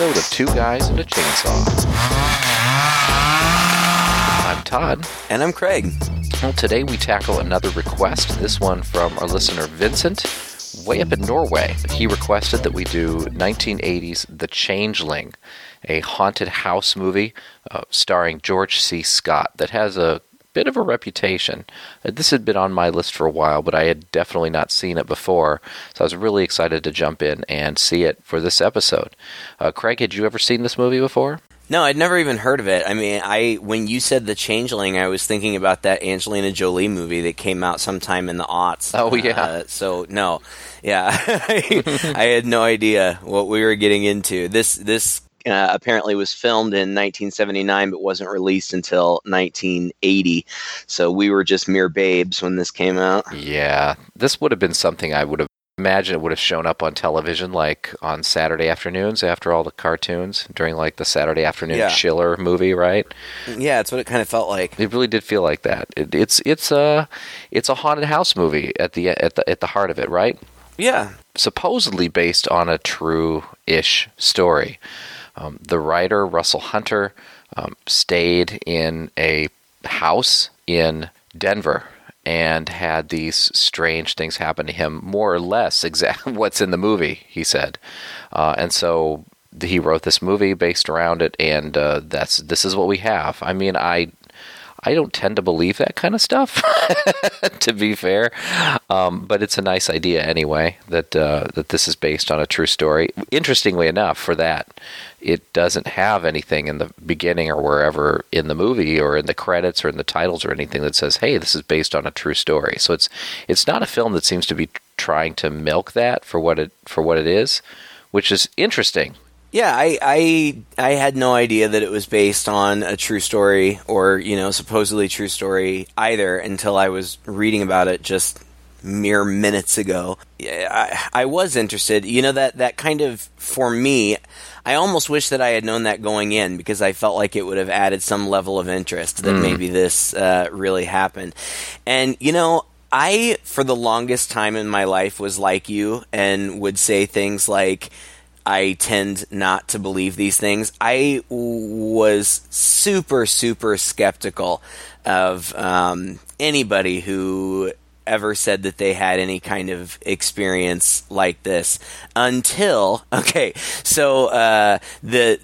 episode of Two Guys and a Chainsaw. I'm Todd. And I'm Craig. Well, today we tackle another request, this one from our listener Vincent, way up in Norway. He requested that we do 1980s The Changeling, a haunted house movie uh, starring George C. Scott that has a bit of a reputation. Uh, This had been on my list for a while, but I had definitely not seen it before, so I was really excited to jump in and see it for this episode. Uh, Craig, had you ever seen this movie before? No, I'd never even heard of it. I mean, I when you said The Changeling, I was thinking about that Angelina Jolie movie that came out sometime in the aughts. Oh, yeah. Uh, so no, yeah, I had no idea what we were getting into. This this uh, apparently was filmed in 1979, but wasn't released until 1980. So we were just mere babes when this came out. Yeah, this would have been something I would have imagined it would have shown up on television, like on Saturday afternoons after all the cartoons during like the Saturday afternoon Yeah. chiller movie, right? Yeah, that's what it kind of felt like. It really did feel like that. It, it's it's a it's a haunted house movie at the at the at the heart of it, right? Yeah, supposedly based on a true ish story. Um, the writer, Russell Hunter, um, stayed in a house in Denver and had these strange things happen to him, more or less exactly what's in the movie, he said. Uh, and so he wrote this movie based around it, and uh, that's this is what we have. I mean, I I don't tend to believe that kind of stuff, to be fair. Um, but it's a nice idea anyway that uh, that this is based on a true story. Interestingly enough, for that, it doesn't have anything in the beginning or wherever in the movie or in the credits or in the titles or anything that says, "Hey, this is based on a true story." So it's it's not a film that seems to be trying to milk that for what it for what it is, which is interesting. Yeah, I, I I had no idea that it was based on a true story or you know supposedly true story either until I was reading about it just mere minutes ago. I, I was interested. You know that that kind of for me. I almost wish that I had known that going in because I felt like it would have added some level of interest that maybe this uh, really happened. And you know, I for the longest time in my life was like you and would say things like. I tend not to believe these things. I was super, super skeptical of um, anybody who ever said that they had any kind of experience like this until okay so uh, the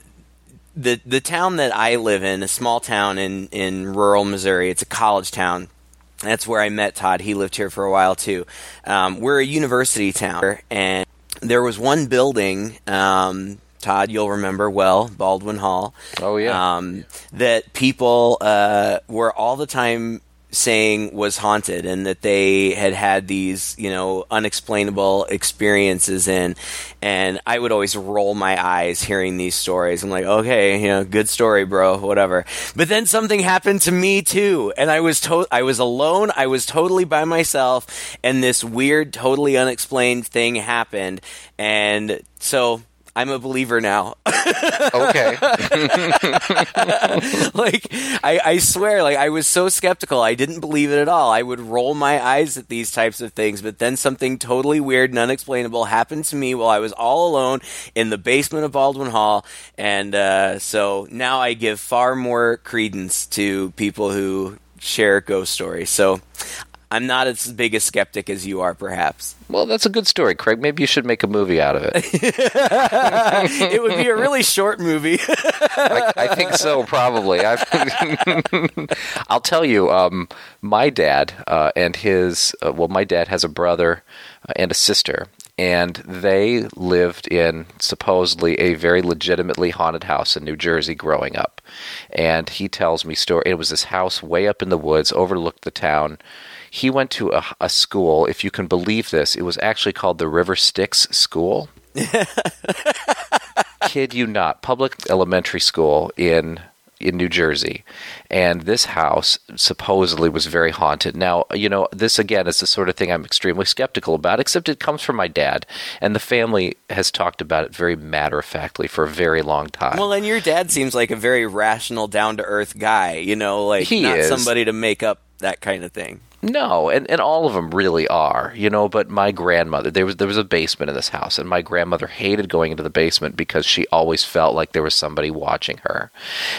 the the town that I live in a small town in in rural Missouri it's a college town that's where I met Todd. He lived here for a while too. Um, we're a university town, and there was one building. Um, Todd, you'll remember well, Baldwin Hall. Oh, yeah. Um, that people uh, were all the time saying was haunted, and that they had had these, you know, unexplainable experiences in. And I would always roll my eyes hearing these stories. I'm like, okay, you know, good story, bro, whatever. But then something happened to me too, and I was to- I was alone. I was totally by myself, and this weird, totally unexplained thing happened, and so. I'm a believer now. Okay. like I, I swear, like I was so skeptical, I didn't believe it at all. I would roll my eyes at these types of things, but then something totally weird and unexplainable happened to me while I was all alone in the basement of Baldwin Hall, and uh, so now I give far more credence to people who share ghost stories. So. I'm not as big a skeptic as you are, perhaps. well, that's a good story, Craig. Maybe you should make a movie out of it. it would be a really short movie. I, I think so, probably. I've, I'll tell you, um, my dad uh, and his, uh, well, my dad has a brother uh, and a sister, and they lived in supposedly a very legitimately haunted house in New Jersey growing up. And he tells me story. It was this house way up in the woods, overlooked the town. He went to a, a school, if you can believe this, it was actually called the River Styx School. Kid you not, public elementary school in in New Jersey, and this house supposedly was very haunted. Now, you know, this again is the sort of thing I'm extremely skeptical about, except it comes from my dad, and the family has talked about it very matter of factly for a very long time. Well, and your dad seems like a very rational, down to earth guy. You know, like He not is. somebody to make up that kind of thing. No, and, and all of them really are, you know. But my grandmother, there was there was a basement in this house, and my grandmother hated going into the basement because she always felt like there was somebody watching her.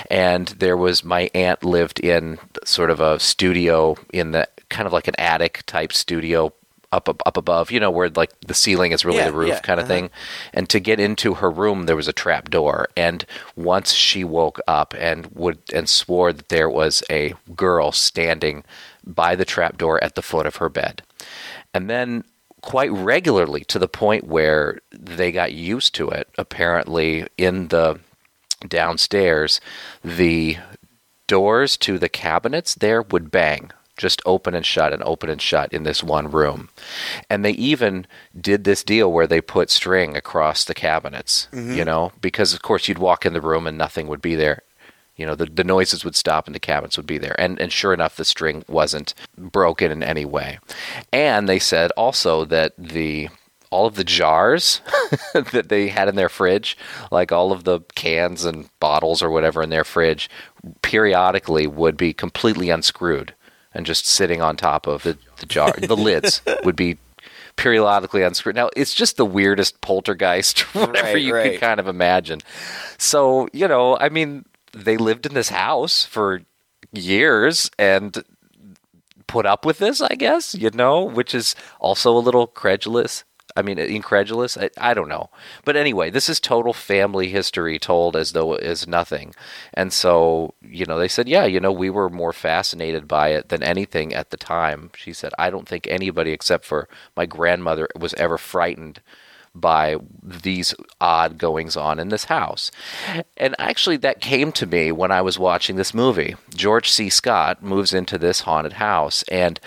And there was my aunt lived in sort of a studio in the kind of like an attic type studio up up, up above, you know, where like the ceiling is really Yeah, the roof yeah, kind of uh-huh. thing. And to get into her room, there was a trap door. And once she woke up and would and swore that there was a girl standing by the trap door at the foot of her bed. And then quite regularly to the point where they got used to it. Apparently, in the downstairs, the doors to the cabinets there would bang just open and shut and open and shut in this one room and they even did this deal where they put string across the cabinets mm-hmm. you know because of course you'd walk in the room and nothing would be there you know the, the noises would stop and the cabinets would be there and and sure enough the string wasn't broken in any way and they said also that the all of the jars that they had in their fridge, like all of the cans and bottles or whatever in their fridge, periodically would be completely unscrewed and just sitting on top of the, the jar. the lids would be periodically unscrewed. Now, it's just the weirdest poltergeist, whatever Right, you right. can kind of imagine. So, you know, I mean, they lived in this house for years and put up with this, I guess, you know, which is also a little credulous. I mean, incredulous. I, I don't know. But anyway, this is total family history told as though it is nothing. And so, you know, they said, yeah, you know, we were more fascinated by it than anything at the time. She said, I don't think anybody except for my grandmother was ever frightened by these odd goings on in this house. And actually, that came to me when I was watching this movie. George C. Scott moves into this haunted house, and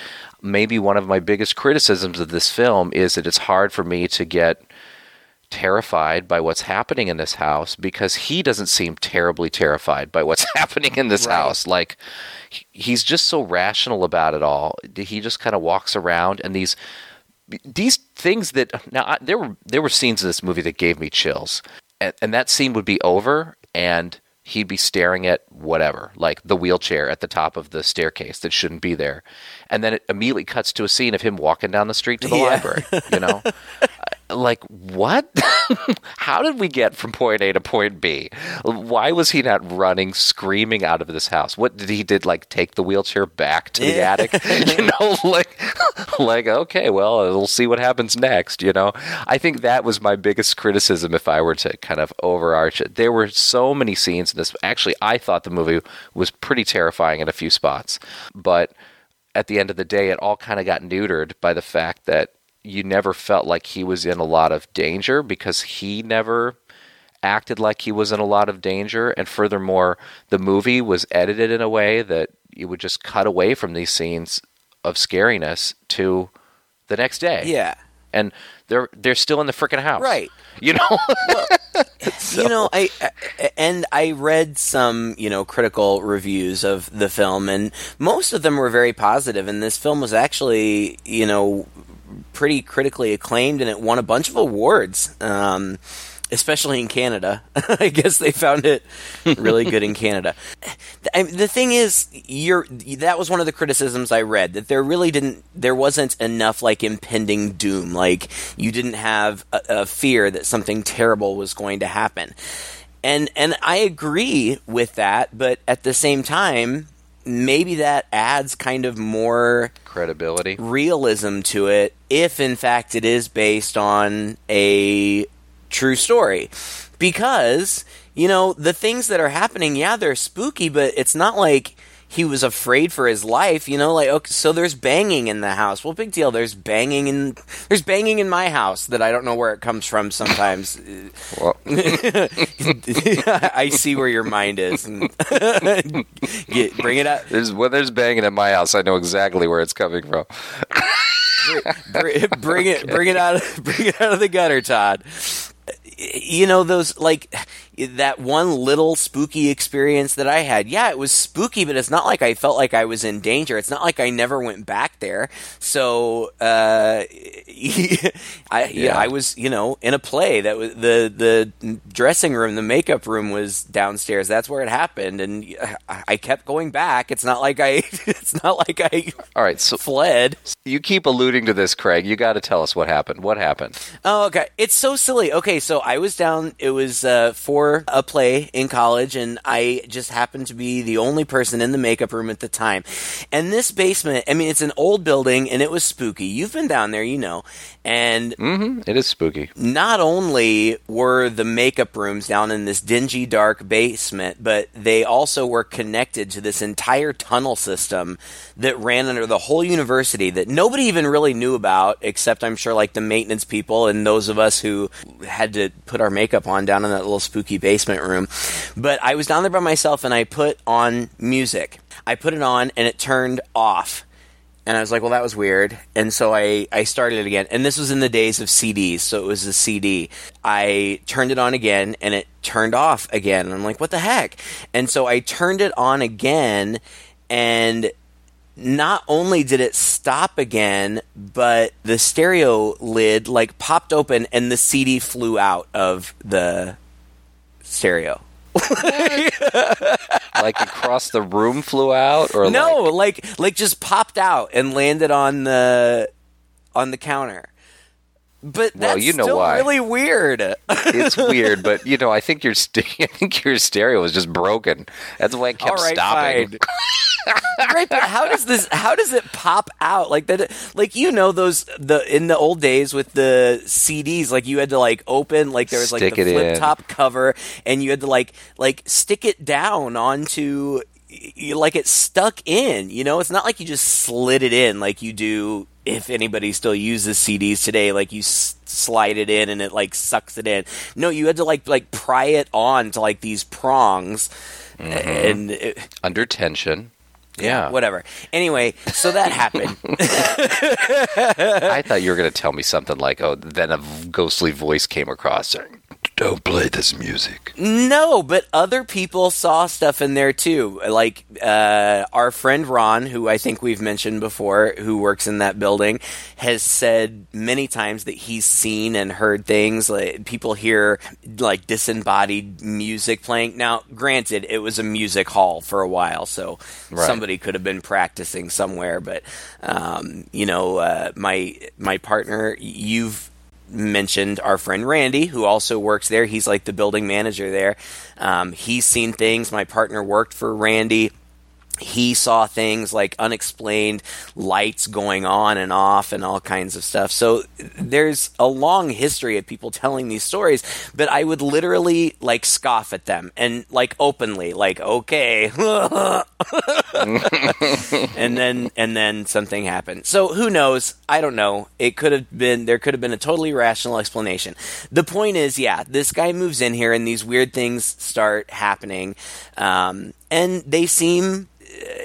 maybe one of my biggest criticisms of this film is that it's hard for me to get terrified by what's happening in this house because he doesn't seem terribly terrified by what's happening in this Right. house like he's just so rational about it all he just kind of walks around and these these things that now I, there were there were scenes in this movie that gave me chills, and, and that scene would be over, and he'd be staring at whatever, like the wheelchair at the top of the staircase that shouldn't be there, and then it immediately cuts to a scene of him walking down the street to the Yeah. library. You know, like what? How did we get from point A to point B? Why was he not running, screaming out of this house? What did he did? Like take the wheelchair back to the Yeah. attic? you know, like like okay, well, we'll see what happens next. You know, I think that was my biggest criticism. If I were to kind of overarch it, there were so many scenes in this. Actually, I thought the movie was pretty terrifying in a few spots, but at the end of the day, it all kind of got neutered by the fact that you never felt like he was in a lot of danger because he never acted like he was in a lot of danger. And furthermore, the movie was edited in a way that you would just cut away from these scenes of scariness to the next day. Yeah. And they're they're still in the freaking house. Right. You know? You know, I, I and I read some, you know, critical reviews of the film and most of them were very positive and this film was actually, you know, pretty critically acclaimed and it won a bunch of awards. Um especially in Canada. I guess they found it really good in Canada. I, the thing is, you're that was one of the criticisms I read that there really didn't, there wasn't enough like impending doom. Like you didn't have a, a fear that something terrible was going to happen, and and I agree with that. But at the same time, maybe that adds kind of more Credibility. realism to it if in fact it is based on a true story. Because you know the things that are happening yeah they're spooky but it's not like he was afraid for his life you know like okay so there's banging in the house. Well big deal. There's banging in there's banging in my house that i don't know where it comes from sometimes. I see where your mind is. Get, bring it up. there's when there's banging in my house, I know exactly where it's coming from. bring, bring it bring it out of, bring it out of the gutter todd. You know those like that one little spooky experience that I had, yeah, it was spooky, but it's not like I felt like I was in danger. It's not like I never went back there. So, uh, I, yeah. I was, you know, in a play that was the, the dressing room, the makeup room was downstairs. That's where it happened. And I kept going back. It's not like I, it's not like I, all right, so fled. You keep alluding to this, Craig. You got to tell us what happened. What happened? Oh, okay. It's so silly. Okay. So I was down, it was, uh, for a play in college and I just happened to be the only person in the makeup room at the time. And this basement, I mean, it's an old building and it was spooky. You've been down there, you know. And mm-hmm. it is spooky. Not only were the makeup rooms down in this dingy, dark basement, but they also were connected to this entire tunnel system that ran under the whole university that nobody even really knew about, except I'm sure like the maintenance people and those of us who had to put our makeup on down in that little spooky basement room. But I was down there by myself and I put on music. I put it on and it turned off and I was like, well, that was weird. And so I, I started it again. And this was in the days of CDs, so it was a CD. I turned it on again, and it turned off again. And I'm like, what the heck? And so I turned it on again, and not only did it stop again, but the stereo lid like popped open, and the CD flew out of the stereo. like across the room flew out or no like... like like just popped out and landed on the on the counter but well, you know why. really weird. it's weird, but you know, I think your st- I think your stereo was just broken. That's why it kept stopping. right, but how does this? How does it pop out like that? Like you know those the in the old days with the CDs, like you had to like open like there was like stick the flip top cover, and you had to like like stick it down onto like it stuck in. You know, it's not like you just slid it in like you do if anybody still uses CDs today, like you s- slide it in and it like sucks it in. No, you had to like like pry it on to like these prongs, mm-hmm. and it, under tension. Yeah. Whatever. Anyway, so that happened. I thought you were going to tell me something like, oh, then a ghostly voice came across don't play this music. No, but other people saw stuff in there too. Like uh, our friend Ron, who I think we've mentioned before, who works in that building, has said many times that he's seen and heard things. Like people hear like disembodied music playing. Now, granted, it was a music hall for a while, so right. somebody could have been practicing somewhere. But um, you know, uh, my my partner, you've mentioned our friend Randy, who also works there. He's like the building manager there. Um, he's seen things. My partner worked for Randy he saw things like unexplained lights going on and off and all kinds of stuff. So there's a long history of people telling these stories, but I would literally like scoff at them and like openly, like, okay. and then and then something happened. So who knows? I don't know. It could have been there could have been a totally rational explanation. The point is, yeah, this guy moves in here and these weird things start happening. Um, and they seem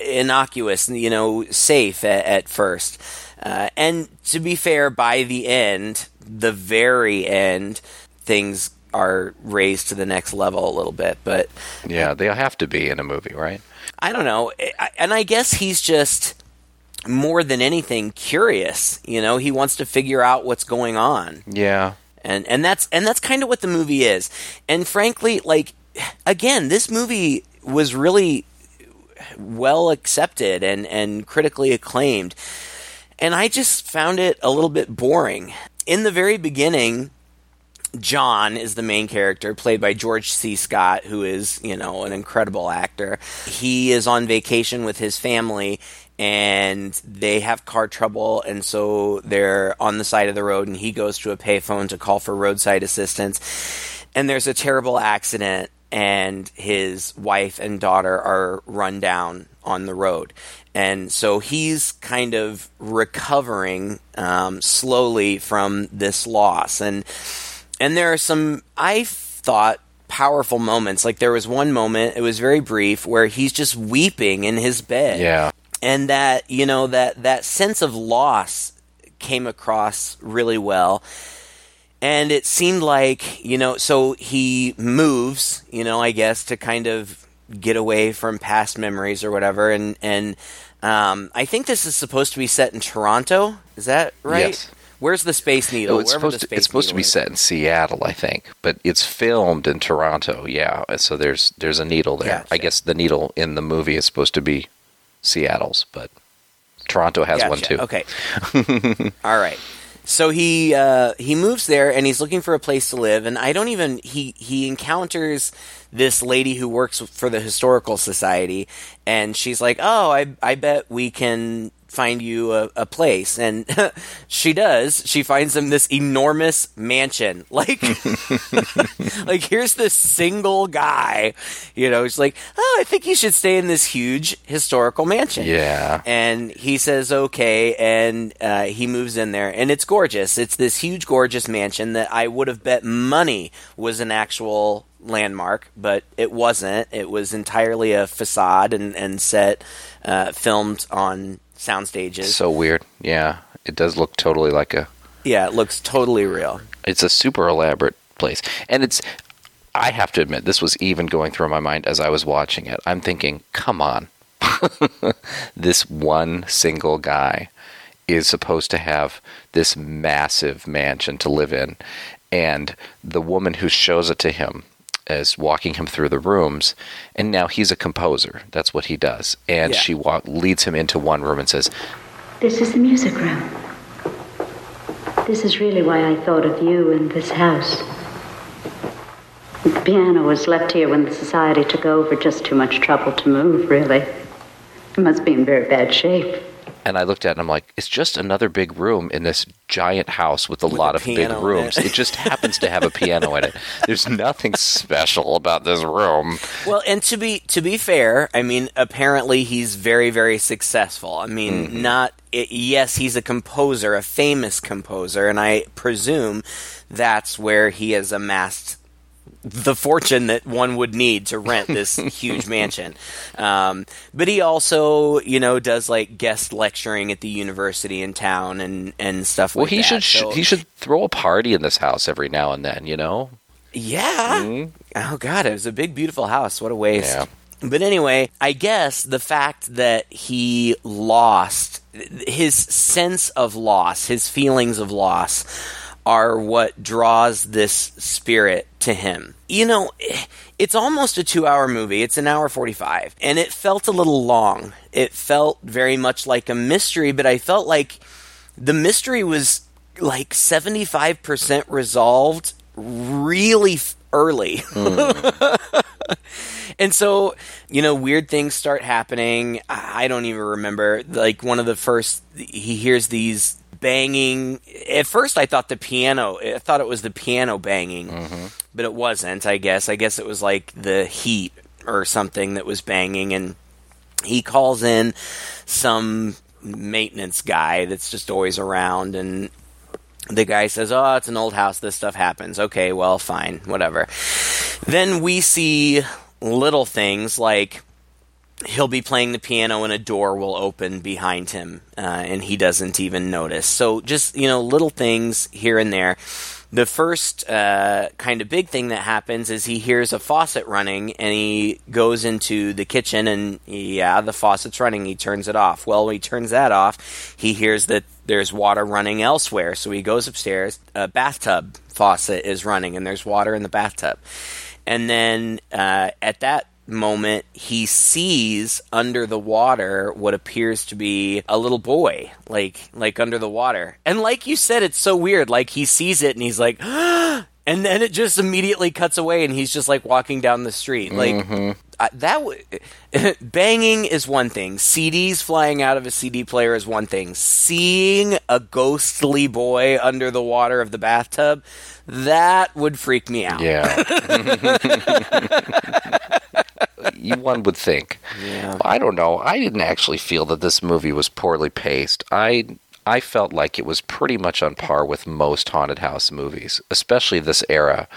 innocuous, you know, safe at, at first. Uh, and to be fair, by the end, the very end, things are raised to the next level a little bit. But yeah, they have to be in a movie, right? I don't know, and I guess he's just more than anything curious. You know, he wants to figure out what's going on. Yeah, and and that's and that's kind of what the movie is. And frankly, like again, this movie was really well accepted and, and critically acclaimed. And I just found it a little bit boring. In the very beginning, John is the main character, played by George C. Scott, who is, you know, an incredible actor. He is on vacation with his family and they have car trouble and so they're on the side of the road and he goes to a payphone to call for roadside assistance and there's a terrible accident and his wife and daughter are run down on the road. And so he's kind of recovering um, slowly from this loss. And and there are some I thought powerful moments. Like there was one moment, it was very brief, where he's just weeping in his bed. Yeah. And that, you know, that that sense of loss came across really well And it seemed like, you know, so he moves, you know, I guess to kind of get away from past memories or whatever. And, and um, I think this is supposed to be set in Toronto. Is that right? Yes. Where's the Space Needle? Oh, it's Wherever supposed the to, it's supposed to be is. set in Seattle, I think, but it's filmed in Toronto. Yeah, so there's there's a needle there. Gotcha. I guess the needle in the movie is supposed to be Seattle's, but Toronto has one too. Okay. All right. So he uh, he moves there and he's looking for a place to live. And I don't even he he encounters this lady who works for the historical society, and she's like, "Oh, I I bet we can." Find you a, a place. And she does. She finds him this enormous mansion. Like like here's this single guy you know he's like oh i think you should stay in this huge historical mansion. Yeah. and he says okay. And uh, he moves in there. And it's gorgeous. It's this huge gorgeous mansion that i would have bet money was an actual landmark but it wasn't. It was entirely a facade and, and set uh, filmed on sound stages So weird. Yeah, it does look totally like a. yeah it looks totally real It's a super elaborate place, and it's. I have to admit, this was even going through my mind as I was watching it. I'm thinking, come on, this one single guy is supposed to have this massive mansion to live in, and the woman who shows it to him is walking him through the rooms, and now he's a composer. That's what he does, and Yeah. she walk, leads him into one room and says, This is the music room. This is really why I thought of you and this house. The piano was left here when the society took over. Just too much trouble to move, really. It must be in very bad shape. And I looked at it and I'm like, it's just another big room in this giant house with a With lot a of big rooms. it. It. just happens to have a piano in it. There's nothing special about this room. Well, and to be to be fair, I mean, apparently he's very very successful. I mean, Mm-hmm. not i yes, he's a composer, a famous composer, and I presume that's where he has amassed the fortune that one would need to rent this huge mansion. Um, but he also, you know, does like guest lecturing at the university in town and and stuff Well, like he that. should So- he should throw a party in this house every now and then. You know? Yeah. Oh god, it was a big beautiful house. What a waste. Yeah. But anyway, I guess the fact that he lost his sense of loss, his feelings of loss are what draws this spirit to him. You know, it's almost a 2-hour movie. It's an hour 45, and it felt a little long. It felt very much like a mystery, but I felt like the mystery was like 75% resolved really early. and so, you know, weird things start happening. I don't even remember. Like, one of the first, he hears these banging. At first, I thought the piano, I thought it was the piano banging, mm-hmm. but it wasn't, I guess. I guess it was like the heat or something that was banging. And he calls in some maintenance guy that's just always around and the guy says, "Oh, it's an old house. This stuff happens." Okay, well, fine, whatever. Then we see little things like he'll be playing the piano and a door will open behind him, uh, and he doesn't even notice. So just you know, little things here and there. The first uh, kind of big thing that happens is he hears a faucet running and he goes into the kitchen and yeah, the faucet's running. He turns it off. Well, when he turns that off, he hears that there's water running elsewhere. So he goes upstairs. A bathtub faucet is running and there's water in the bathtub. And then uh, at that moment, he sees under the water what appears to be a little boy, like like under the water. And like you said, it's so weird. Like he sees it and he's like, and then it just immediately cuts away and he's just like walking down the street. Like mm-hmm. I, that w- banging is one thing. CDs flying out of a CD player is one thing. Seeing a ghostly boy under the water of the bathtub, that would freak me out. Yeah. You- One would think. Yeah. I don't know. I didn't actually feel that this movie was poorly paced. I I felt like it was pretty much on par with most haunted house movies, especially this era.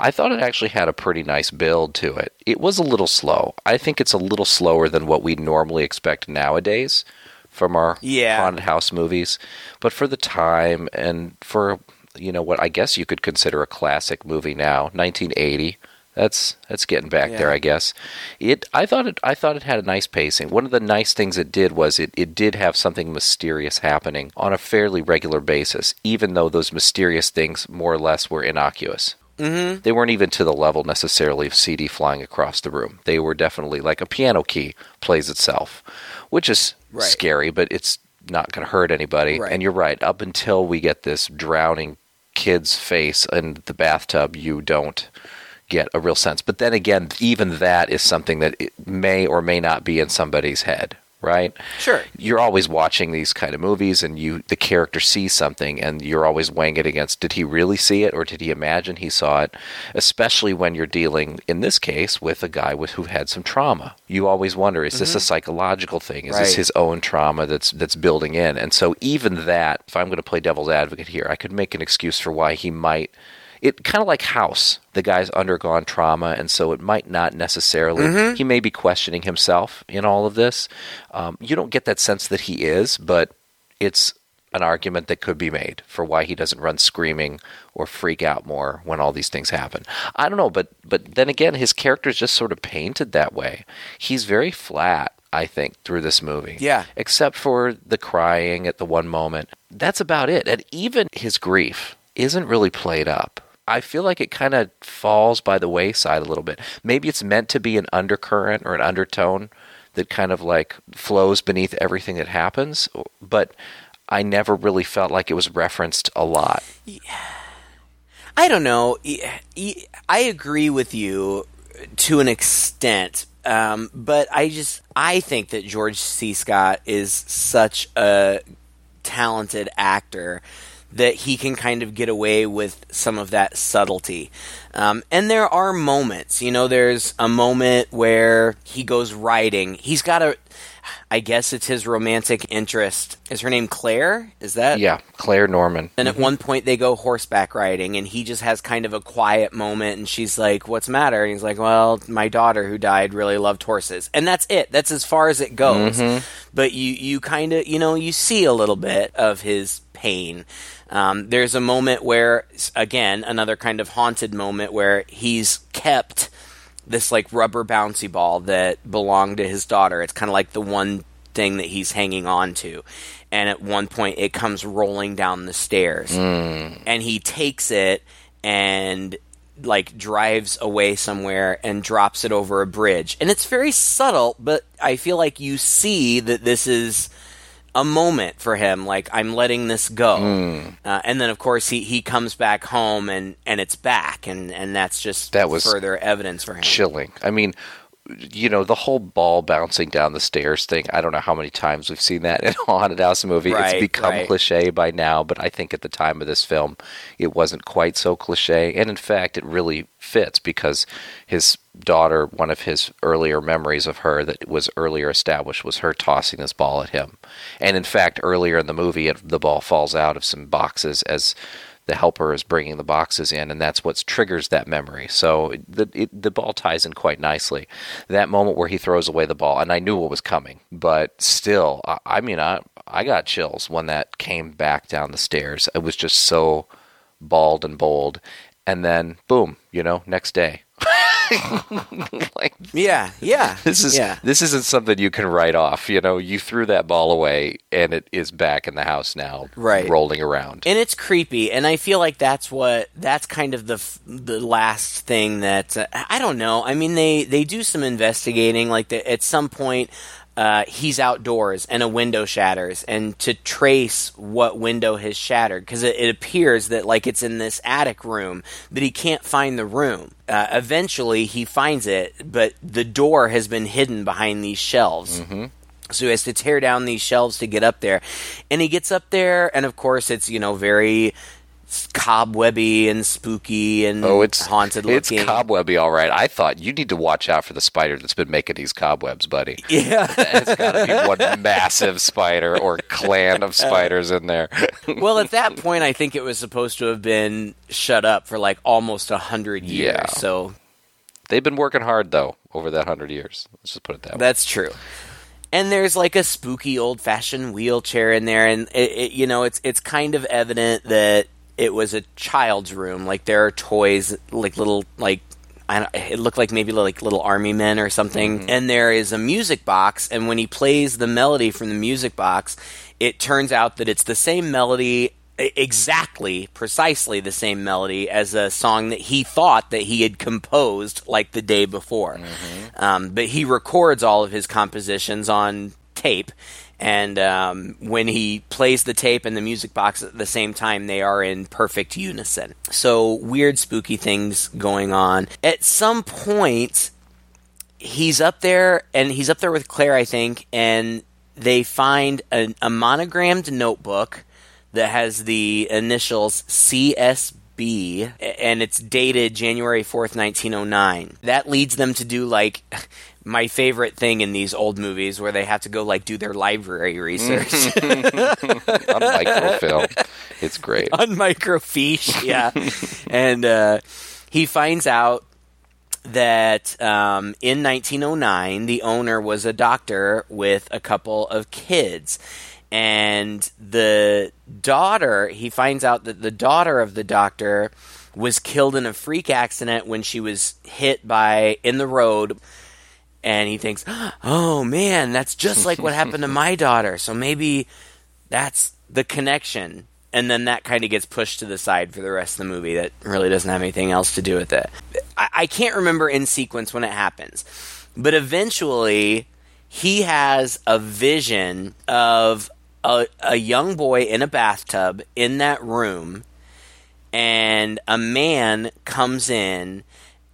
I thought it actually had a pretty nice build to it. It was a little slow. I think it's a little slower than what we normally expect nowadays from our Yeah. haunted house movies. But for the time and for you know what I guess you could consider a classic movie now, 1980. That's that's getting back there, I guess. It I thought it I thought it had a nice pacing. One of the nice things it did was it, it did have something mysterious happening on a fairly regular basis, even though those mysterious things more or less were innocuous. Mm-hmm. They weren't even to the level necessarily of CD flying across the room. They were definitely like a piano key plays itself, which is Right. scary, but it's not going to hurt anybody. Right. And you're right. Up until we get this drowning kid's face in the bathtub, you don't get a real sense. But then again, even that is something that it may or may not be in somebody's head, right? Sure. You're always watching these kind of movies, and you the character sees something, and you're always weighing it against: did he really see it, or did he imagine he saw it? Especially when you're dealing, in this case, with a guy with who had some trauma. You always wonder: is this a psychological thing? Is this Mm-hmm. His own trauma that's that's building in? And so, even that, if I'm going to play devil's advocate here, I could make an excuse for why he might it kind of like House. The guy's undergone trauma, and so it might not necessarily. Mm-hmm. He may be questioning himself in all of this. Um, you don't get that sense that he is, but it's an argument that could be made for why he doesn't run screaming or freak out more when all these things happen. I don't know, but but then again, his character is just sort of painted that way. He's very flat. I think through this movie, Yeah. except for the crying at the one moment. That's about it. And even his grief isn't really played up. I feel like it kind of falls by the wayside a little bit. Maybe it's meant to be an undercurrent or an undertone that kind of like flows beneath everything that happens, but I never really felt like it was referenced a lot. I don't know. I agree with you to an extent, um, but I just I think that George C. Scott is such a talented actor that he can kind of get away with some of that subtlety. Um, and there are moments, you know, there's a moment where he goes riding. He's got a, I guess it's his romantic interest. Is her name Claire? Is that? Yeah, Claire Norman. And at one point they go horseback riding, and he just has kind of a quiet moment, and she's like, "What's the matter?" And he's like, "Well, my daughter who died really loved horses," and that's it. That's as far as it goes. But you you kind of you know you see a little bit of his pain. Um, there's a moment where, again, another kind of haunted moment where he's kept this like rubber bouncy ball that belonged to his daughter. It's kind of like the one thing that he's hanging on to. And at one point, it comes rolling down the stairs, and he takes it and like drives away somewhere and drops it over a bridge. And it's very subtle, but I feel like you see that this is a moment for him like i'm letting this go Hmm. uh, and then of course he, he comes back home and and it's back and and that's just That was further evidence for him chilling. I mean, you know, the whole ball bouncing down the stairs thing. I don't know how many times we've seen that in a haunted house movie. Right, it's become right. cliche by now, but I think at the time of this film, it wasn't quite so cliche. And in fact, it really fits because his daughter, one of his earlier memories of her that was earlier established was her tossing this ball at him. And in fact, earlier in the movie, it, the ball falls out of some boxes as the helper is bringing the boxes in, and that's what triggers that memory. So the it, the ball ties in quite nicely. That moment where he throws away the ball, and I knew what was coming, but still, I, I mean, I I got chills when that came back down the stairs. It was just so bald and bold, and then boom, you know, next day. like yeah yeah this is yeah this isn't something you can write off. You know, you threw that ball away, and it is back in the house now, Right. rolling around. and it's creepy and i feel like that's what that's kind of the f- the last thing that uh, i don't know i mean they they do some investigating like the, at some point uh, he's outdoors and a window shatters and to trace what window has shattered because it, it appears that like it's in this attic room that he can't find the room. Uh, eventually he finds it but the door has been hidden behind these shelves. So he has to tear down these shelves to get up there. And he gets up there, and of course, it's, you know, very cobwebby and spooky and Oh, it's haunted It's cobwebby, all right. I thought you need to watch out for the spider that's been making these cobwebs, buddy. yeah. It's got to be one massive spider or clan of spiders in there. well, at that point, I think it was supposed to have been shut up for like almost a hundred years. Yeah. So They've been working hard though over that hundred years. Let's just put it that way. That's true. And there's like a spooky old fashioned wheelchair in there, and it, it, you know it's it's kind of evident that it was a child's room. Like there are toys, like little like. I don't, it looked like maybe like little army men or something. And there is a music box, and when he plays the melody from the music box, it turns out that it's the same melody exactly precisely the same melody as a song that he thought that he had composed like the day before um, but he records all of his compositions on tape and um, when he plays the tape and the music box at the same time they are in perfect unison so weird spooky things going on at some point he's up there and he's up there with Claire, I think, and they find a, a monogrammed notebook that has the initials CSB and it's dated January 4th, 1909. That leads them to do like my favorite thing in these old movies where they have to go like do their library research on microfilm. It's great. on microfiche, yeah. and uh, he finds out that um, in 1909, the owner was a doctor with a couple of kids. And the daughter, he finds out that the daughter of the doctor was killed in a freak accident when she was hit by in the road. And he thinks, oh man, that's just like what happened to my daughter. So maybe that's the connection. And then that kind of gets pushed to the side for the rest of the movie. That really doesn't have anything else to do with it. I, I can't remember in sequence when it happens, but eventually he has a vision of a, a young boy in a bathtub in that room, and a man comes in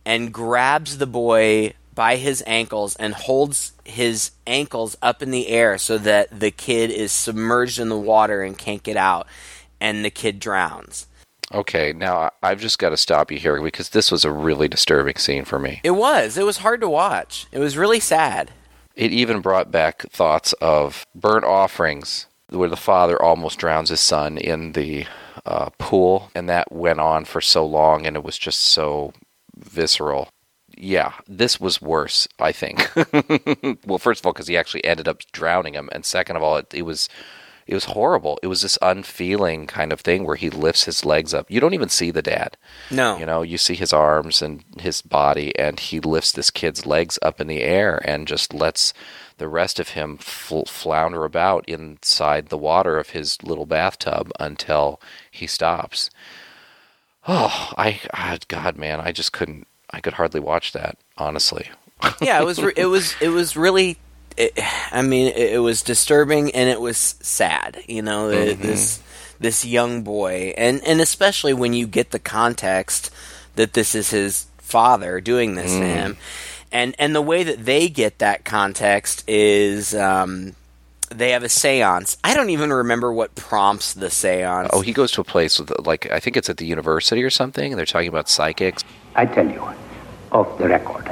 and grabs the boy by his ankles and holds his ankles up in the air so that the kid is submerged in the water and can't get out and the kid drowns. Okay, now I've just got to stop you here because this was a really disturbing scene for me. It was. It was hard to watch. It was really sad. It even brought back thoughts of burnt offerings, where the father almost drowns his son in the uh, pool, and that went on for so long, and it was just so visceral. Yeah, this was worse, I think. well, first of all, because he actually ended up drowning him, and second of all, it, it was it was horrible. It was this unfeeling kind of thing where he lifts his legs up. You don't even see the dad. No. You know, you see his arms and his body, and he lifts this kid's legs up in the air and just lets the rest of him fl- flounder about inside the water of his little bathtub until he stops. Oh, I, I God, man, I just couldn't. I could hardly watch that, honestly. yeah, it was. Re- it was. It was really. It, I mean, it, it was disturbing and it was sad. You know, the- this this young boy, and and especially when you get the context that this is his father doing this to him, and and the way that they get that context is. Um, they have a séance. I don't even remember what prompts the séance. Oh, he goes to a place with, like, I think it's at the university or something. and They're talking about psychics. I tell you, off the record,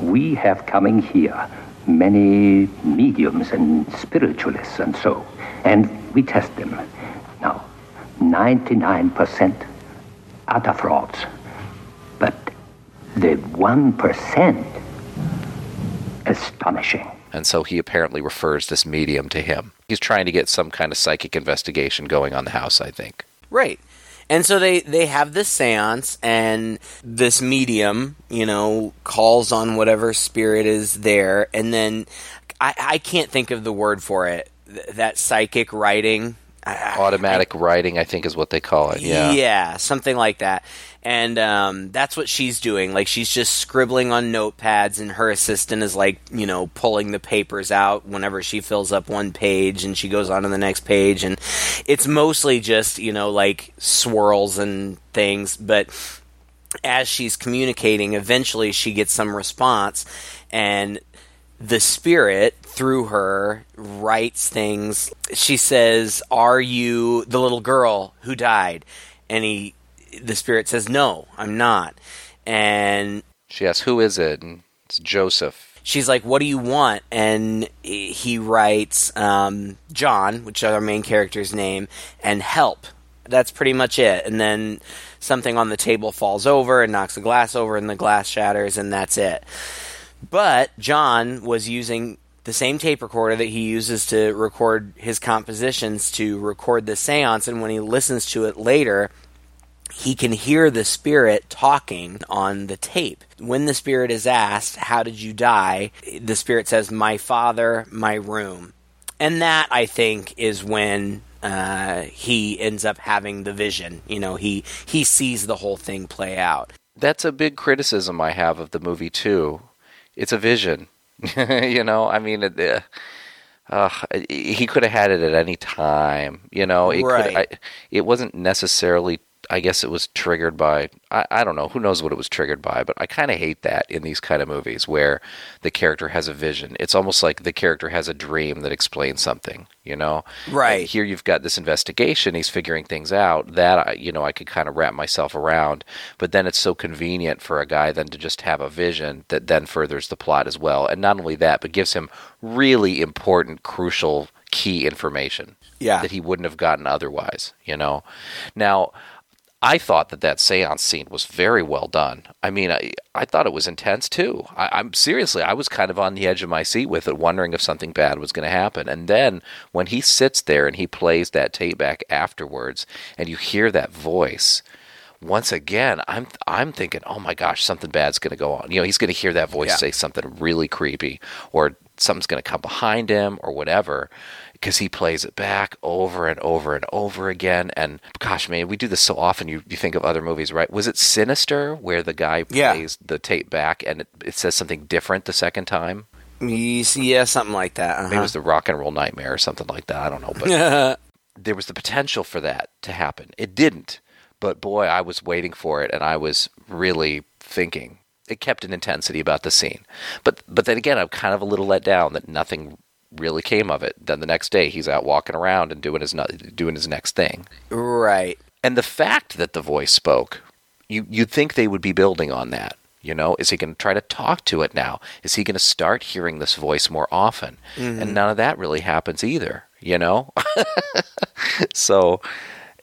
we have coming here many mediums and spiritualists and so, and we test them. Now, 99% utter frauds, but the 1% astonishing. And so he apparently refers this medium to him. He's trying to get some kind of psychic investigation going on the house, I think. Right. And so they, they have this seance, and this medium, you know, calls on whatever spirit is there, and then I, I can't think of the word for it. Th- that psychic writing. I- Automatic writing, I think, is what they call it. Yeah. Yeah, something like that. And um, that's what she's doing. Like she's just scribbling on notepads, and her assistant is like, you know, pulling the papers out whenever she fills up one page, and she goes on to the next page, and it's mostly just you know like swirls and things, but as she's communicating, eventually she gets some response, and the spirit through her writes things. She says, "Are you the little girl who died?" And he, the spirit says, "No, I'm not." And She asks, Who is it? And it's Joseph. she's like, "What do you want?" And he writes, um, "John," which is our main character's name, and "help." That's pretty much it. And then something on the table falls over and knocks the glass over, and the glass shatters, and that's it. But John was using the same tape recorder that he uses to record his compositions to record the seance, and when he listens to it later, he can hear the spirit talking on the tape. When the spirit is asked, How did you die? the spirit says, My father, my room. And that, I think, is when uh, he ends up having the vision. You know, he, he sees the whole thing play out. That's a big criticism I have of the movie, too. It's a vision. you know, I mean, uh, uh, he could have had it at any time. You know, it, Right. I, it wasn't necessarily I guess it was triggered by I, I don't know who knows what it was triggered by, but I kind of hate that in these kind of movies where the character has a vision. It's almost like the character has a dream that explains something, you know. Right. And here you've got this investigation. He's figuring things out that I, you know I could kind of wrap myself around. But then it's so convenient for a guy then to just have a vision that then furthers the plot as well. And not only that, but gives him really important, crucial, key information Yeah. that he wouldn't have gotten otherwise. You know. Now. I thought that that seance scene was very well done. I mean, I, I thought it was intense too. I, I'm seriously, I was kind of on the edge of my seat with it, wondering if something bad was going to happen. And then when he sits there and he plays that tape back afterwards, and you hear that voice, once again, I'm I'm thinking, oh my gosh, something bad's going to go on. You know, he's going to hear that voice Yeah. say something really creepy, or something's going to come behind him, or whatever, because he plays it back over and over and over again. And gosh, man, we do this so often. You you think of other movies, right? Was it Sinister where the guy Yeah. plays the tape back and it, it says something different the second time? Yeah, something like that. Maybe it Uh-huh. was the Rock and Roll Nightmare or something like that. I don't know, but there was the potential for that to happen. It didn't, but boy, I was waiting for it, and I was really thinking. It kept an intensity about the scene, but but then again, I'm kind of a little let down that nothing really came of it. Then the next day, he's out walking around and doing his doing his next thing. right. And the fact that the voice spoke, you you'd think they would be building on that. You know, is he going to try to talk to it now? Is he going to start hearing this voice more often? Mm-hmm. And none of that really happens either. You know, so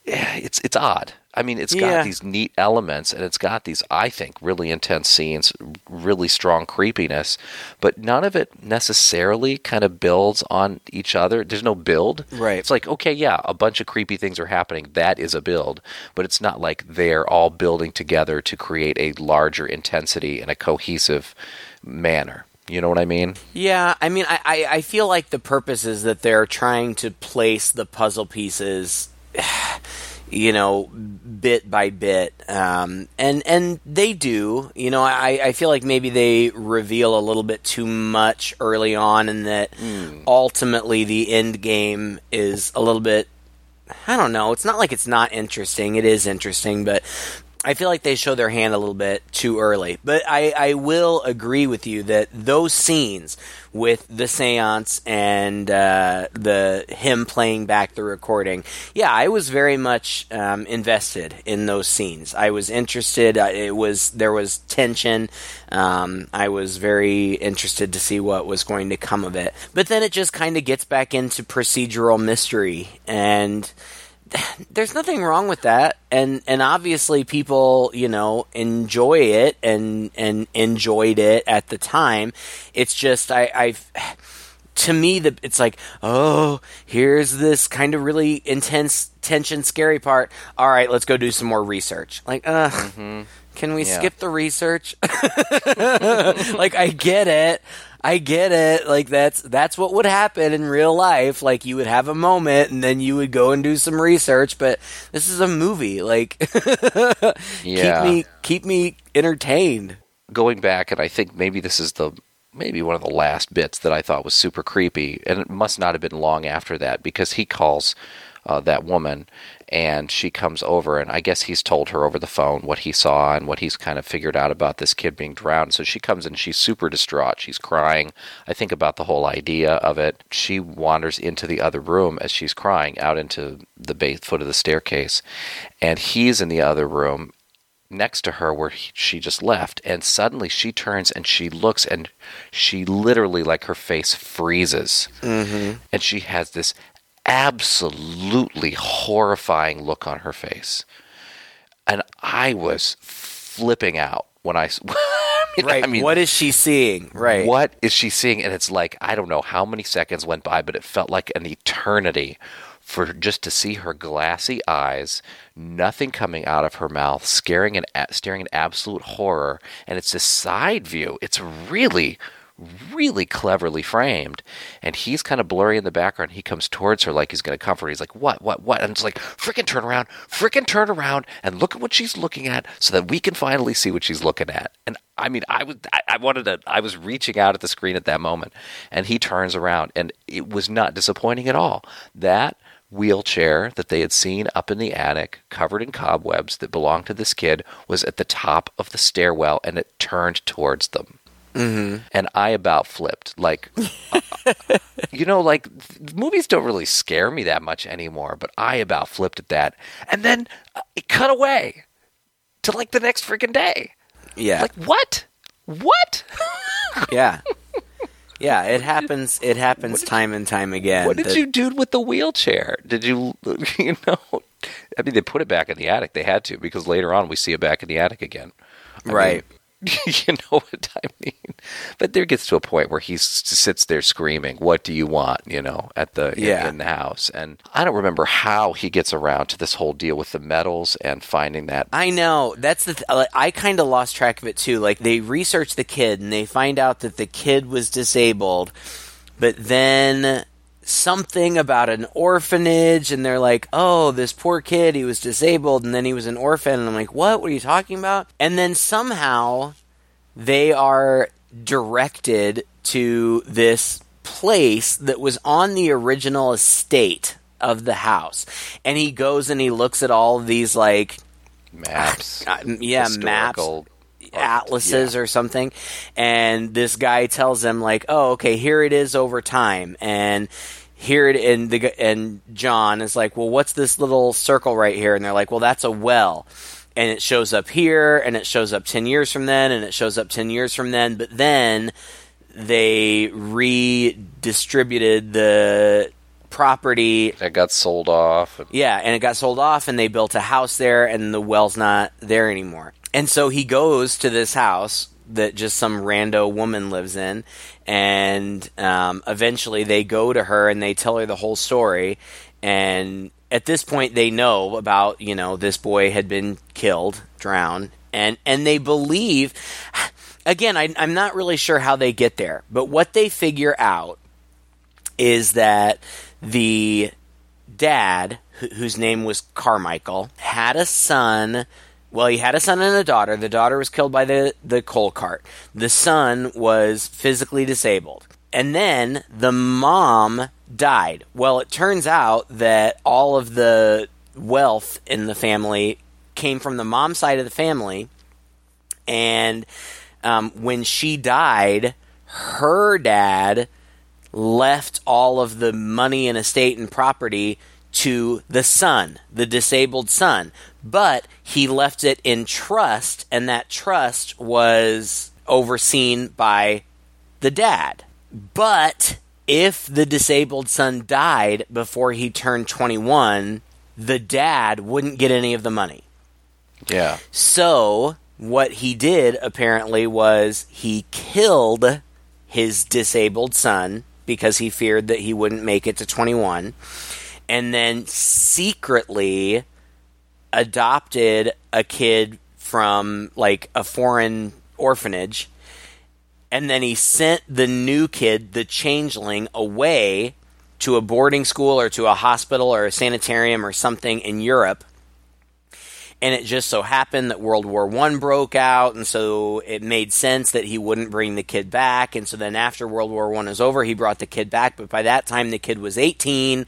eh, it's it's odd. I mean, it's got Yeah. these neat elements, and it's got these, I think, really intense scenes, really strong creepiness, but none of it necessarily kind of builds on each other. There's no build. Right. It's like, okay, yeah, a bunch of creepy things are happening. That is a build, but it's not like they're all building together to create a larger intensity in a cohesive manner. You know what I mean? Yeah, I mean, I, I, I feel like the purpose is that they're trying to place the puzzle pieces, you know, bit by bit, um, and and they do. You know, I, I feel like maybe they reveal a little bit too much early on, and that ultimately the end game is a little bit. I don't know. It's not like it's not interesting. It is interesting, but I feel like they show their hand a little bit too early. But I, I will agree with you that those scenes with the seance and uh, the him playing back the recording, yeah, I was very much um, invested in those scenes. I was interested. It was there was tension. Um, I was very interested to see what was going to come of it. But then it just kind of gets back into procedural mystery and there's nothing wrong with that. And and obviously people you know enjoy it and and enjoyed it at the time. It's just i i've to me the it's like oh here's this kind of really intense tension scary part. All right let's go do some more research. Like uh can we Yeah. skip the research? Like i get it I get it. Like that's that's what would happen in real life. Like you would have a moment and then you would go and do some research, but this is a movie. Like Yeah. keep me keep me entertained. going back, and I think maybe this is the maybe one of the last bits that I thought was super creepy, and it must not have been long after that because he calls uh, that woman, and she comes over, and I guess he's told her over the phone what he saw and what he's kind of figured out about this kid being drowned. So she comes in, she's super distraught, she's crying. I think about the whole idea of it. She wanders into the other room as she's crying, out into the base foot of the staircase, and he's in the other room next to her where he, she just left and suddenly she turns and she looks and she literally like her face freezes mm-hmm. and she has this absolutely horrifying look on her face and i was flipping out when i mean, right. I mean, what is she seeing? Right. what is she seeing? And it's like I don't know how many seconds went by, but it felt like an eternity for just to see her glassy eyes, nothing coming out of her mouth, scaring and staring in absolute horror. And it's a side view. It's really, really cleverly framed. And he's kind of blurry in the background. He comes towards her like he's going to comfort her. He's like, "What? What? What?" And it's like, "Frickin' turn around! Frickin' turn around and look at what she's looking at, so that we can finally see what she's looking at." And I mean, I was, I, I wanted to, I was reaching out at the screen at that moment, and he turns around, and it was not disappointing at all. That wheelchair that they had seen up in the attic, covered in cobwebs, that belonged to this kid, was at the top of the stairwell, and it turned towards them. Mm-hmm. And I about flipped. Like, you know, like movies don't really scare me that much anymore, but I about flipped at that. And then uh, it cut away to like the next freaking day. Yeah. Like, what? What? yeah. Yeah, it happens. It happens time and time again. what did that- you do with the wheelchair? Did you, you know? I mean, they put it back in the attic. They had to because later on we see it back in the attic again. I Right. mean, you know what I mean? But there gets to a point where he sits there screaming, "What do you want?" You know, at the in- Yeah. in, the house. And I don't remember how he gets around to this whole deal with the medals and finding that. I know. That's the. Th- uh, I kind of lost track of it too. Like they research the kid and they find out that the kid was disabled, but then something about an orphanage and they're like, "Oh, this poor kid, he was disabled and then he was an orphan." And I'm like, "What? What are you talking about?" And then somehow they are directed to this place that was on the original estate of the house. And he goes and he looks at all these like maps. uh, yeah, maps, historical art. atlases or something. And this guy tells him like, "Oh, okay, here it is over time." And here it and the and John is like, "Well, what's this little circle right here?" And they're like, "Well, that's a well." And it shows up here, and it shows up 10 years from then, and it shows up 10 years from then. But then they redistributed the property That got sold off. yeah, and it got sold off, and they built a house there, and the well's not there anymore. And so he goes to this house that just some rando woman lives in, and um, eventually they go to her and they tell her the whole story. And at this point, they know about you know this boy had been killed, drowned, and and they believe. Again, I, I'm not really sure how they get there, but what they figure out is that the dad, wh- whose name was Carmichael, had a son. Well, he had a son and a daughter. The daughter was killed by the, the coal cart. The son was physically disabled. And then the mom died. Well, it turns out that all of the wealth in the family came from the mom side of the family. And um, when she died, her dad left all of the money and estate and property to the son, the disabled son. But he left it in trust, and that trust was overseen by the dad. But if the disabled son died before he turned 21, the dad wouldn't get any of the money. Yeah. So, what he did apparently was he killed his disabled son because he feared that he wouldn't make it to 21, and then secretly adopted a kid from like a foreign orphanage. And then he sent the new kid, the changeling, away to a boarding school or to a hospital or a sanitarium or something in Europe and it just so happened that World War One broke out, and so it made sense that he wouldn't bring the kid back. And so then after World War One was over, he brought the kid back, but by that time the kid was 18,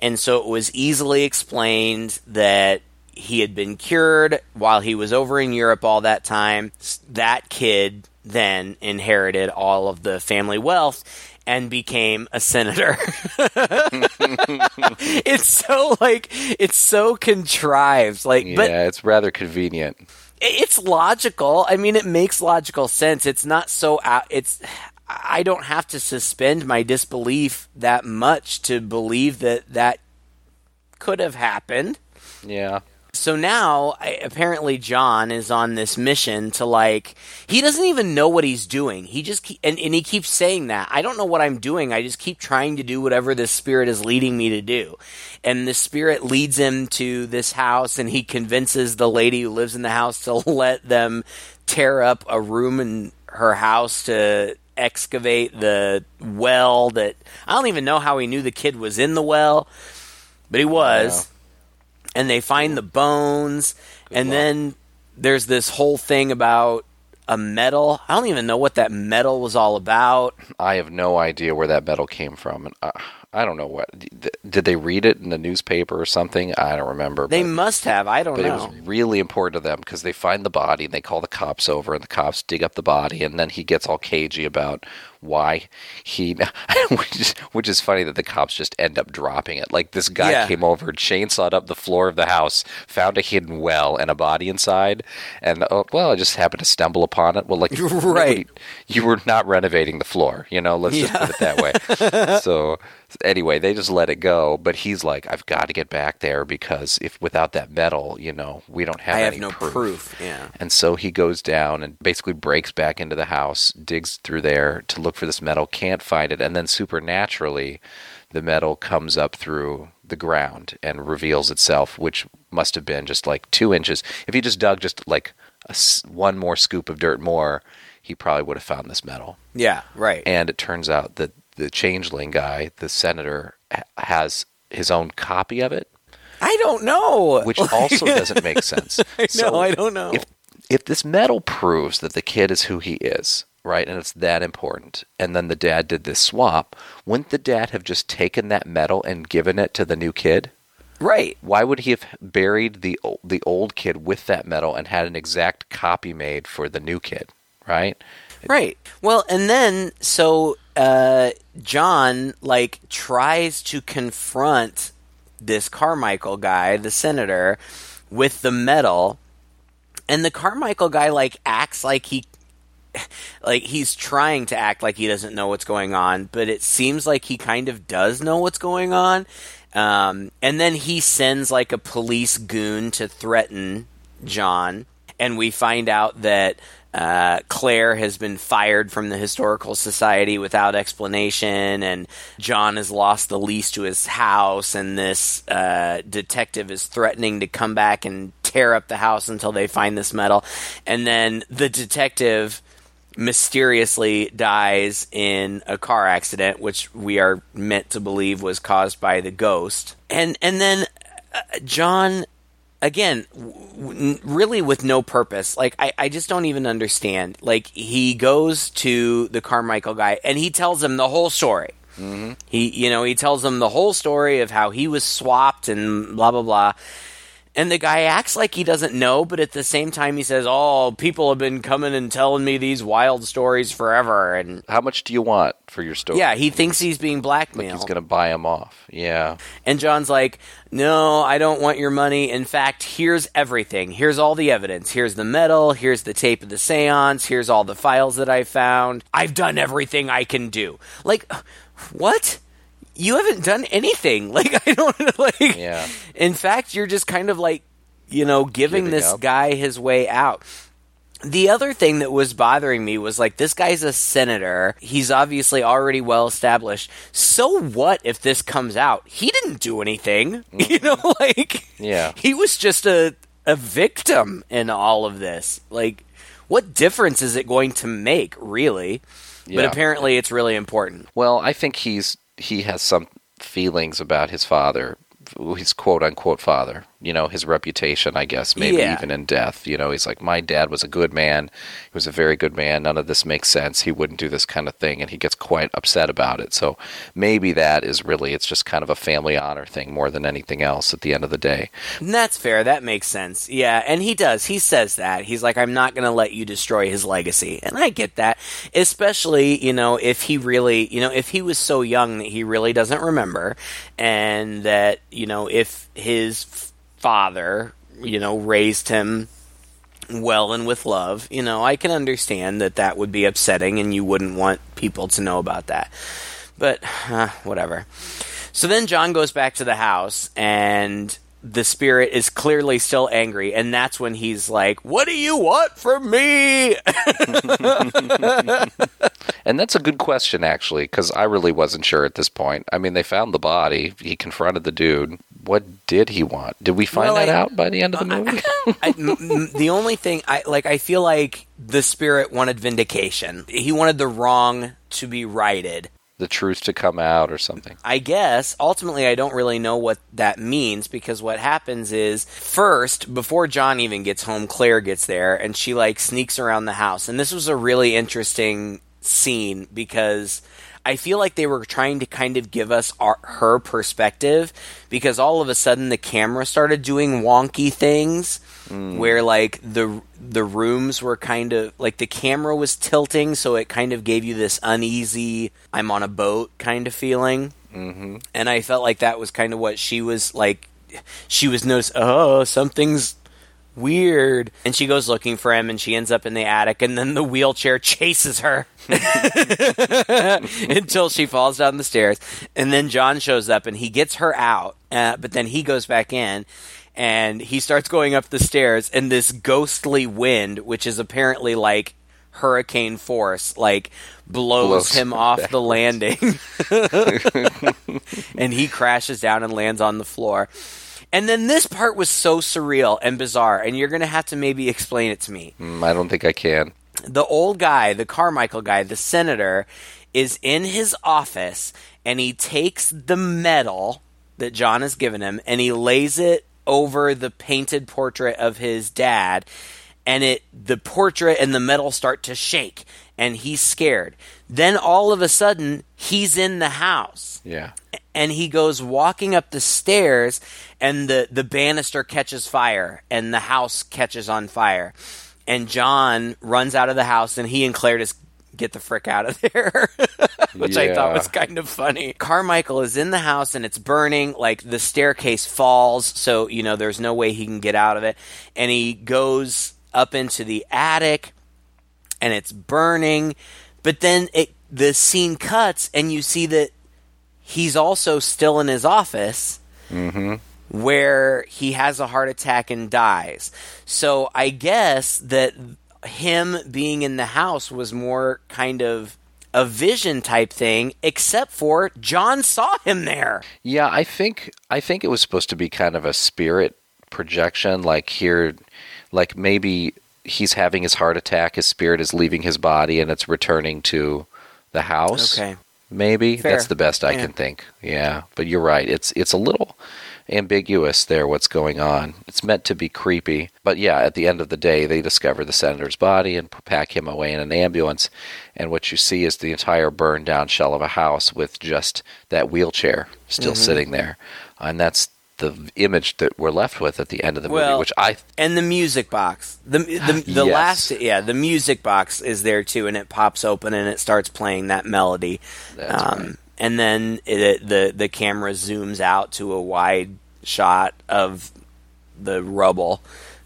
and so it was easily explained that he had been cured while he was over in Europe all that time. That kid then inherited all of the family wealth and became a senator. it's so like it's so contrived like Yeah, but it's rather convenient. it's logical i mean it makes logical sense it's not so out it's i don't have to suspend my disbelief that much to believe that that could have happened Yeah. So now, I, apparently, John is on this mission to like. He doesn't even know what he's doing. He just keep, and, and he keeps saying that I don't know what I'm doing. I just keep trying to do whatever this spirit is leading me to do. And the spirit leads him to this house, and he convinces the lady who lives in the house to let them tear up a room in her house to excavate the well that I don't even know how he knew the kid was in the well, but he was. And they find the bones, and luck. then there's this whole thing about a medal. I don't even know what that medal was all about. I have no idea where that medal came from, and uh, I don't know what. Did they read it in the newspaper or something? I don't remember. They but, must have. I don't but it know. was really important to them because they find the body and they call the cops over, and the cops dig up the body, and then he gets all cagey about why he, which is, which is funny that the cops just end up dropping it. Like this guy Yeah. came over, chainsawed up the floor of the house, found a hidden well and a body inside, and oh, well, I just happened to stumble upon it. Well, like Right. you were not renovating the floor, you know. Let's just put it that way. so anyway, they just let it go. But he's like, I've got to get back there because if without that medal, you know, we don't have I have any no proof. Yeah. and so he goes down and basically breaks back into the house, digs through there to look for this medal, can't find it, and then supernaturally, the medal comes up through the ground and reveals itself, which must have been just like two inches. If he just dug just like a one more scoop of dirt more, he probably would have found this medal. Yeah. Right. And it turns out that the changeling guy, the senator, has his own copy of it I don't know. which also doesn't make sense. I know, I don't know. If if this medal proves that the kid is who he is, right, and it's that important, and then the dad did this swap, wouldn't the dad have just taken that medal and given it to the new kid? right. Why would he have buried the o- the old kid with that medal and had an exact copy made for the new kid, right? Right. Well, and then so uh, John like tries to confront this Carmichael guy, the senator, with the medal, and the Carmichael guy like acts like he like he's trying to act like he doesn't know what's going on, but it seems like he kind of does know what's going on. Um, and then he sends like a police goon to threaten John, and we find out that uh, Claire has been fired from the Historical Society without explanation, and John has lost the lease to his house, and this uh, detective is threatening to come back and tear up the house until they find this medal. And then the detective mysteriously dies in a car accident, which we are meant to believe was caused by the ghost. And and then uh, John again w- really with no purpose. Like I, I just don't even understand. Like he goes to the carmichael guy and he tells him the whole story. He you know he tells him the whole story of how he was swapped and blah blah blah and the guy acts like he doesn't know but at the same time he says oh people have been coming and telling me these wild stories forever and How much do you want for your story? yeah he thinks he's being blackmailed he's going to buy him off. Yeah. and John's like, No, I don't want your money. In fact, here's everything. Here's all the evidence. Here's the medal. Here's the tape of the seance. Here's all the files that I found. I've done everything I can do. Like, what? You haven't done anything. Like, I don't, like, Yeah. in fact, you're just kind of like, you know, giving, Giving this up. guy his way out. The other thing that was bothering me was like this guy's a senator. He's obviously already well established. So what if this comes out? He didn't do anything. You know, like Mm-hmm. Yeah. he was just a a victim in all of this. Like what difference is it going to make, really? But apparently it's really important. Well, I think he's he has some feelings about his father, his quote unquote father. You know, his reputation, I guess, maybe Yeah. even in death. You know, he's like, my dad was a good man. He was a very good man. None of this makes sense. He wouldn't do this kind of thing, and he gets quite upset about it. So maybe that is really it's just kind of a family honor thing more than anything else. At the end of the day, And that's fair. That makes sense. Yeah, and he does. He says that. He's like, I'm not going to let you destroy his legacy. And I get that. Especially, you know, if he really, you know, if he was so young that he really doesn't remember, and that, you know, if his father, you know, raised him well and with love, you know, I can understand that that would be upsetting and you wouldn't want people to know about that. But, uh, whatever. So then John goes back to the house, and the spirit is clearly still angry, and that's when he's like, "What do you want from me?" And that's a good question, actually, because I really wasn't sure at this point. I mean, they found the body. He confronted the dude. What did he want? Did we find Well, that I- out by the end of the movie? I, m- the only thing I like, I feel like the spirit wanted vindication. He wanted the wrong to be righted. the truth to come out or something. I guess ultimately I don't really know what that means because what happens is first before John even gets home Claire gets there and she like sneaks around the house and this was a really interesting scene because I feel like they were trying to kind of give us our, her perspective because all of a sudden the camera started doing wonky things where like the the rooms were kind of like the camera was tilting so it kind of gave you this uneasy I'm on a boat kind of feeling hmm and I felt like that was kind of what she was like. She was noticed. Oh, something's weird, and she goes looking for him, and she ends up in the attic, and then the wheelchair chases her until she falls down the stairs, and then John shows up, and he gets her out, uh, but then he goes back in. And he starts going up the stairs, and this ghostly wind, which is apparently like hurricane force, like blows, Blows him him off the landing and he crashes down and lands on the floor. And then this part was so surreal and bizarre, and you're going to have to maybe explain it to me. Mm, I don't think I can. The old guy, the Carmichael guy, the senator, is in his office and he takes the medal that John has given him and he lays it over the painted portrait of his dad and it the portrait and the medal start to shake and he's scared. Then all of a sudden he's in the house Yeah. and he goes walking up the stairs and the the banister catches fire and the house catches on fire. And john runs out of the house and he and claire just get the frick out of there which i thought was kind of funny. Carmichael is in the house and it's burning like the staircase falls so you know there's no way he can get out of it. And he goes up into the attic and it's burning but then it the scene cuts and you see that he's also still in his office mm-hmm. Where he has a heart attack and dies. So I guess that him being in the house was more kind of a vision type thing, except for John saw him there. Yeah, I think I think it was supposed to be kind of a spirit projection, like here, like maybe he's having his heart attack, his spirit is leaving his body, and it's returning to the house. Okay. Maybe Fair. that's the best I Yeah. can think. Yeah, but you're right. It's it's a little ambiguous there. What's going on? It's meant to be creepy, but yeah. At the end of the day, they discover the senator's body and pack him away in an ambulance, and what you see is the entire burned down shell of a house with just that wheelchair still Mm-hmm. sitting there, and that's the image that we're left with at the end of the Well, movie, which I And the music box. The the, the Yes. last yeah, the music box is there too and it pops open and it starts playing that melody. Um, right. And then it, the the camera zooms out to a wide shot of the rubble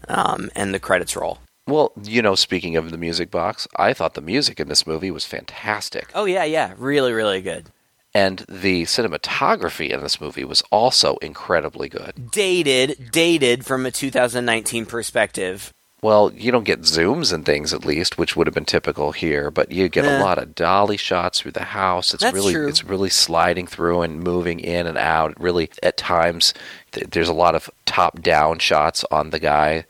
um, and the credits roll. well, you know, speaking of the music box, I thought the music in this movie was fantastic. Oh yeah, yeah, really really good. And the cinematography in this movie was also incredibly good. Dated, dated from a 2019 perspective. Well, you don't get zooms and things at least, which would have been typical here, but you get Eh. a lot of dolly shots through the house. It's That's really true. it's really sliding through and moving in and out. It really at times th- there's a lot of top-down shots on the guy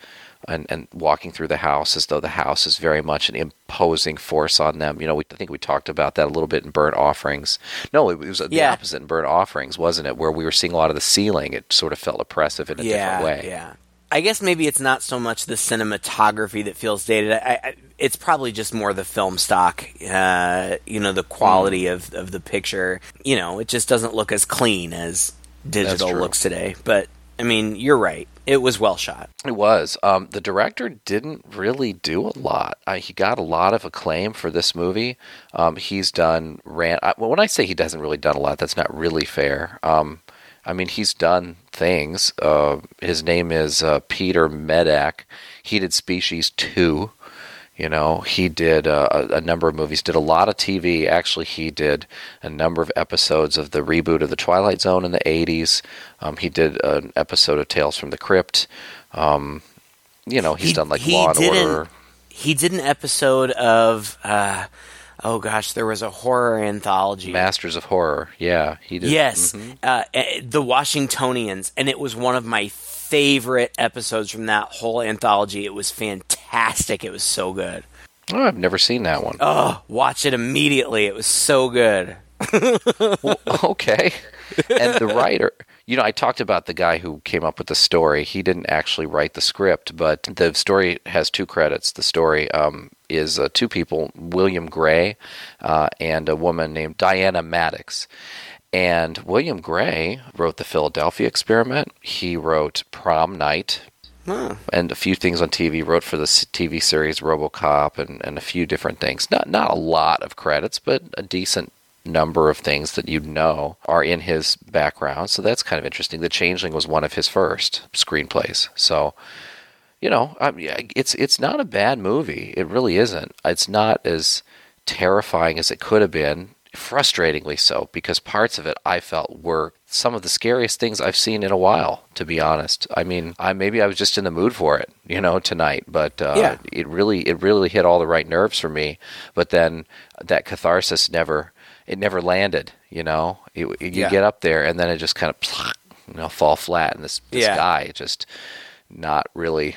and, and walking through the house as though the house is very much an imposing force on them. You know, we, I think we talked about that a little bit in Burnt Offerings. No, it was the Yeah. opposite in Burnt Offerings, wasn't it? Where we were seeing a lot of the ceiling. It sort of felt oppressive in a yeah, different way. yeah. I guess maybe it's not so much the cinematography that feels dated. I, I, it's probably just more the film stock. Uh, you know, the quality Hmm. of of the picture. You know, it just doesn't look as clean as digital looks today. But I mean, you're right. It was well shot. It was. Um, the director didn't really do a lot. Uh, he got a lot of acclaim for this movie. Um, he's done ran. I, well, when I say he doesn't really done a lot, that's not really fair. Um, I mean, he's done things. Uh, his name is uh, Peter Medak. He did Species Two. You know, he did uh, a, a number of movies, did a lot of TV. Actually, he did a number of episodes of the reboot of The Twilight Zone in the 80s. Um, he did an episode of Tales from the Crypt. Um, you know, he's He- done like Law and Order. He did an episode of, uh, oh gosh, there was a horror anthology. Masters of Horror. Yeah, he did. Yes, Mhm. uh, eh, the Washingtonians, and it was one of my favorite episodes from that whole anthology. It was fantastic. It was so good. Oh, I've never seen that one. Oh, watch it immediately. It was so good. okay. And the writer, you know, I talked about the guy who came up with the story. He didn't actually write the script, but the story has two credits. The story um, is uh, two people, William Gray uh, and a woman named Diana Maddox. And William Gray wrote the Philadelphia Experiment. He wrote Prom Night, and a few things on TV. Wrote for the TV series RoboCop and, and a few different things. Not not a lot of credits, but a decent number of things that you'd know are in his background. So that's kind of interesting. The Changeling was one of his first screenplays. So you know, I mean, it's it's not a bad movie. It really isn't. It's not as terrifying as it could have been. Frustratingly so, because parts of it I felt were some of the scariest things I've seen in a while. To be honest, I mean, I maybe I was just in the mood for it, you know, tonight. But uh, Yeah. it really it really hit all the right nerves for me. But then that catharsis never it never landed. You know, It- you Yeah. get up there and then it just kind of you know fall flat, and this this Yeah. guy just not really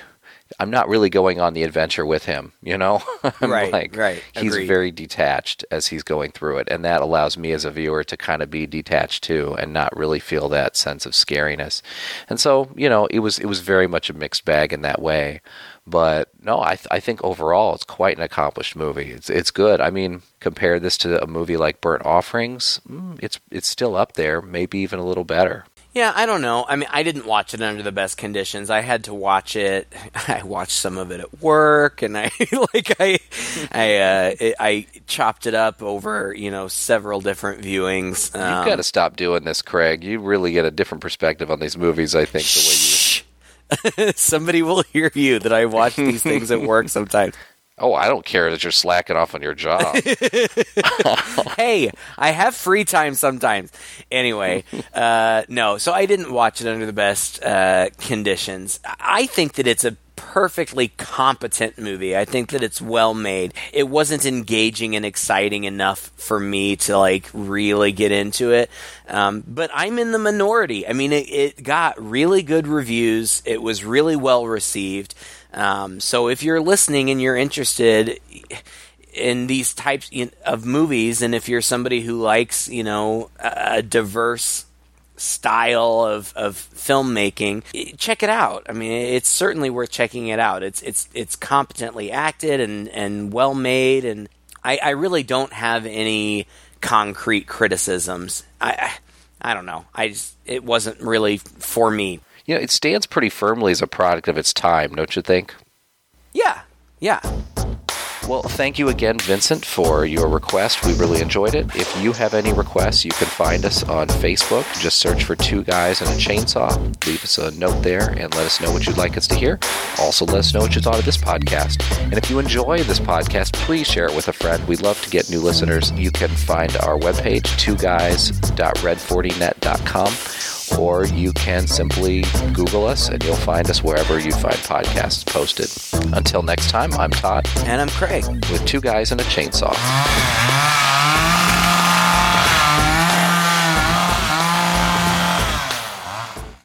I'm not really going on the adventure with him, you know? Right, like, right. He's Agreed. very detached as he's going through it, and that allows me as a viewer to kind of be detached too and not really feel that sense of scariness. And so, you know, it was it was very much a mixed bag in that way. But no, I th- I think overall it's quite an accomplished movie. It's it's good. I mean, compare this to a movie like Burnt Offerings, mm, it's it's still up there, maybe even a little better. Yeah, I don't know. I mean, I didn't watch it under the best conditions. I had to watch it. I watched some of it at work, and I like I I uh, it, I chopped it up over you know several different viewings. You've Um, got to stop doing this, Craig. You really get a different perspective on these movies. I think the way you. Somebody will hear you that I watch these things at work sometimes. Oh, I don't care that you're slacking off on your job. hey, I have free time sometimes. Anyway, uh, no, so I didn't watch it under the best uh, conditions. I think that it's a perfectly competent movie. I think that it's well made. It wasn't engaging and exciting enough for me to like really get into it. Um, but I'm in the minority. I mean, it, it got really good reviews. It was really well received. Um, so if you're listening and you're interested, in these types of movies, and if you're somebody who likes, you know, a diverse style of, of filmmaking, check it out. I mean, it's certainly worth checking it out. It's it's it's competently acted and, and well made, and I, I really don't have any concrete criticisms. I I, don't know. I just it wasn't really for me. you know, it stands pretty firmly as a product of its time, don't you think? Yeah, yeah. Well, thank you again, Vincent, for your request. We really enjoyed it. If you have any requests, you can find us on Facebook. Just search for Two Guys and a Chainsaw. Leave us a note there and let us know what you'd like us to hear. Also, let us know what you thought of this podcast. And if you enjoy this podcast, please share it with a friend. We'd love to get new listeners. You can find our webpage, twoguys.red40net.com, or you can simply Google us and you'll find us wherever you find podcasts posted. Until next time, I'm Todd And I'm Craig. with two guys and a chainsaw.